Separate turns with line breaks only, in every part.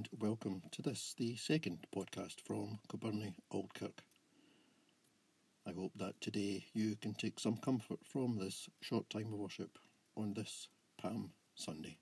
and welcome to this, the second podcast from Kilbirnie Auld Kirk. I hope that today you can take some comfort from this short time of worship on this Palm Sunday.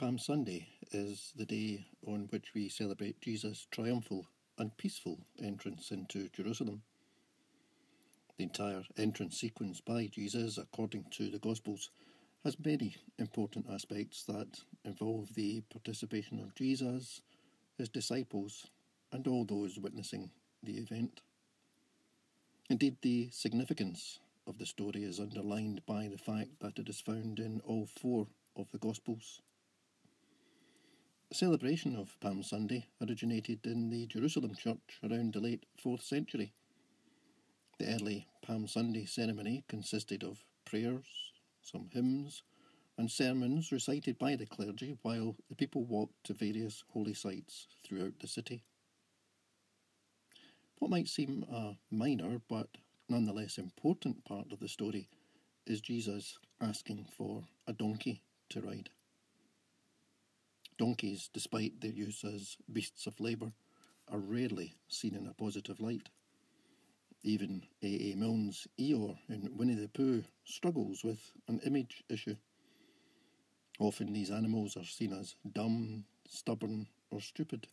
Palm Sunday is the day on which we celebrate Jesus' triumphal and peaceful entrance into Jerusalem. The entire entrance sequence by Jesus, according to the Gospels, has many important aspects that involve the participation of Jesus, his disciples, and all those witnessing the event. Indeed, the significance of the story is underlined by the fact that it is found in all four of the Gospels. The celebration of Palm Sunday originated in the Jerusalem church around the late 4th century. The early Palm Sunday ceremony consisted of prayers, some hymns, and sermons recited by the clergy while the people walked to various holy sites throughout the city. What might seem a minor but nonetheless important part of the story is Jesus asking for a donkey to ride. Donkeys, despite their use as beasts of labour, are rarely seen in a positive light. Even A. A. Milne's Eeyore in Winnie the Pooh struggles with an image issue. Often these animals are seen as dumb, stubborn, or stupid,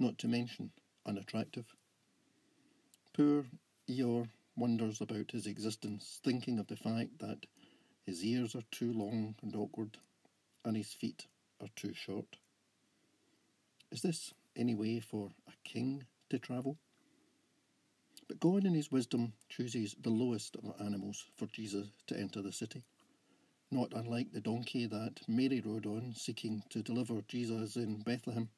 not to mention unattractive. Poor Eeyore wonders about his existence, thinking of the fact that his ears are too long and awkward, and his feet are too short. Is this any way for a king to travel? But God, in his wisdom, chooses the lowest of animals for Jesus to enter the city, not unlike the donkey that Mary rode on seeking to deliver Jesus in Bethlehem.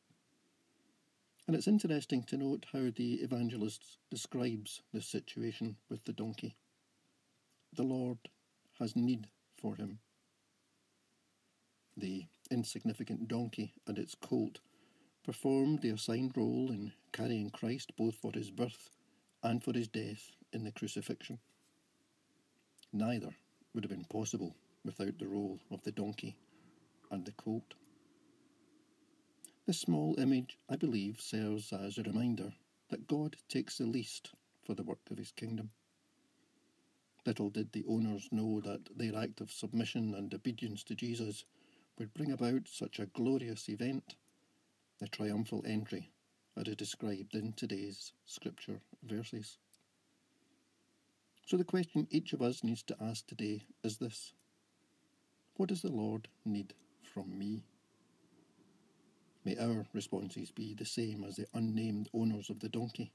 And it's interesting to note how the evangelist describes this situation with the donkey. The Lord has need for him. The insignificant donkey and its colt performed the assigned role in carrying Christ both for his birth and for his death in the crucifixion. Neither would have been possible without the role of the donkey and the colt. This small image, I believe, serves as a reminder that God takes the least for the work of his kingdom. Little did the owners know that their act of submission and obedience to Jesus would bring about such a glorious event, the triumphal entry is described in today's scripture verses. So the question each of us needs to ask today is this What does the Lord need from me? May our responses be the same as the unnamed owners of the donkey.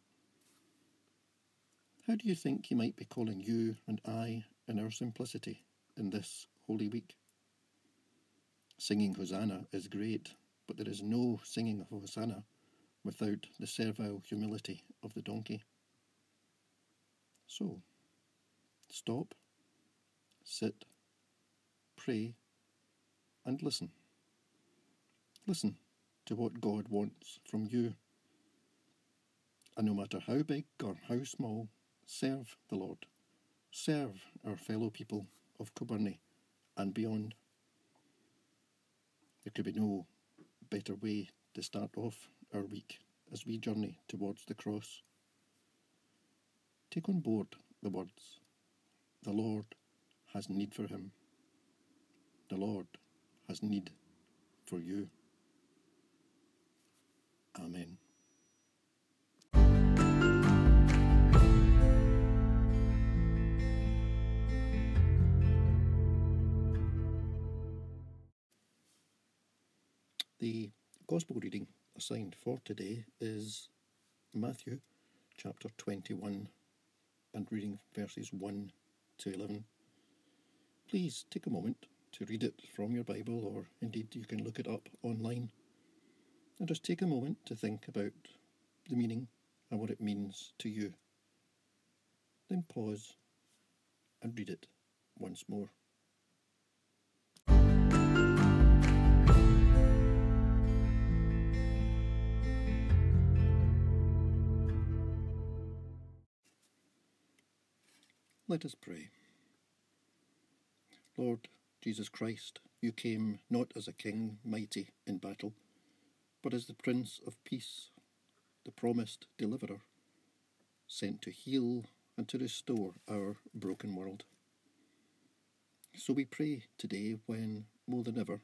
How do you think he might be calling you and I in our simplicity in this Holy Week? Singing Hosanna is great, but there is no singing of Hosanna without the servile humility of the donkey. So, stop, sit, pray, and listen. Listen to what God wants from you. And no matter how big or how small, serve the Lord. Serve our fellow people of Kilbirnie and beyond. There could be no better way to start off our week as we journey towards the cross. Take on board the words The Lord has need for him. The Lord has need for you. Amen. The Gospel reading assigned for today is Matthew chapter 21 and reading verses 1 to 11. Please take a moment to read it from your Bible, or indeed you can look it up online and just take a moment to think about the meaning and what it means to you. Then pause and read it once more. Let us pray. Lord Jesus Christ, you came not as a king mighty in battle but as the Prince of Peace, the promised deliverer, sent to heal and to restore our broken world. So we pray today when, more than ever,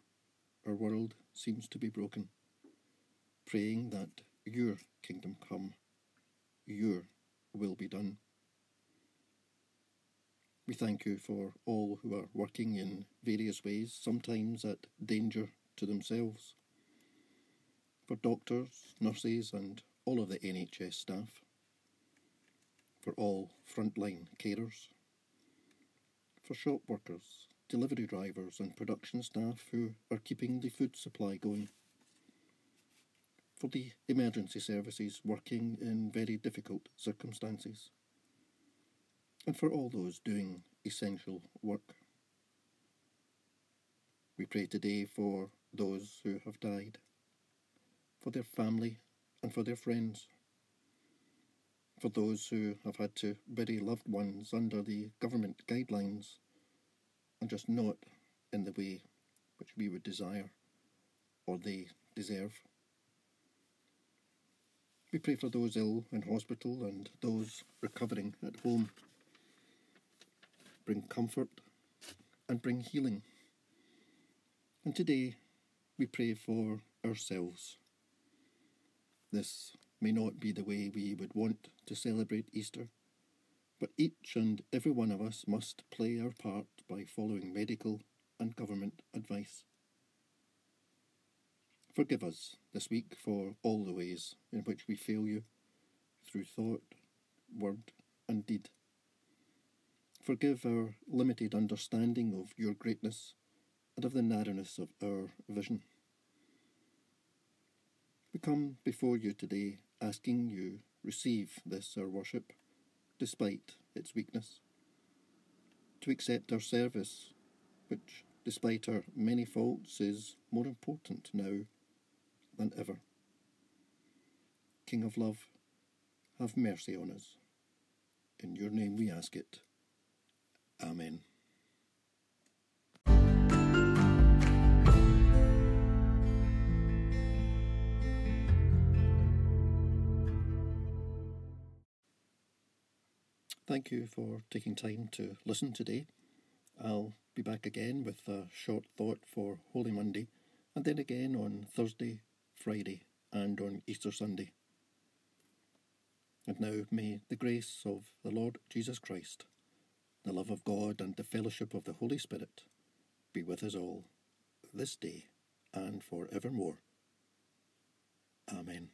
our world seems to be broken, praying that your kingdom come, your will be done. We thank you for all who are working in various ways, sometimes at danger to themselves. For doctors, nurses, and all of the NHS staff. For all frontline carers. For shop workers, delivery drivers, and production staff who are keeping the food supply going. For the emergency services working in very difficult circumstances and for all those doing essential work. We pray today for those who have died, for their family and for their friends, for those who have had to bury loved ones under the government guidelines and just not in the way which we would desire or they deserve. We pray for those ill in hospital and those recovering at home bring comfort, and bring healing. And today we pray for ourselves. This may not be the way we would want to celebrate Easter, but each and every one of us must play our part by following medical and government advice. Forgive us this week for all the ways in which we fail you through thought, word, and deed. Forgive our limited understanding of your greatness and of the narrowness of our vision. We come before you today asking you receive this our worship, despite its weakness, to accept our service, which, despite our many faults, is more important now than ever. King of love, have mercy on us. In your name we ask it. Amen. Thank you for taking time to listen today. I'll be back again with a short thought for Holy Monday, and then again on Thursday, Friday, and on Easter Sunday. And now may the grace of the Lord Jesus Christ the love of God and the fellowship of the Holy Spirit be with us all, this day and for evermore. Amen.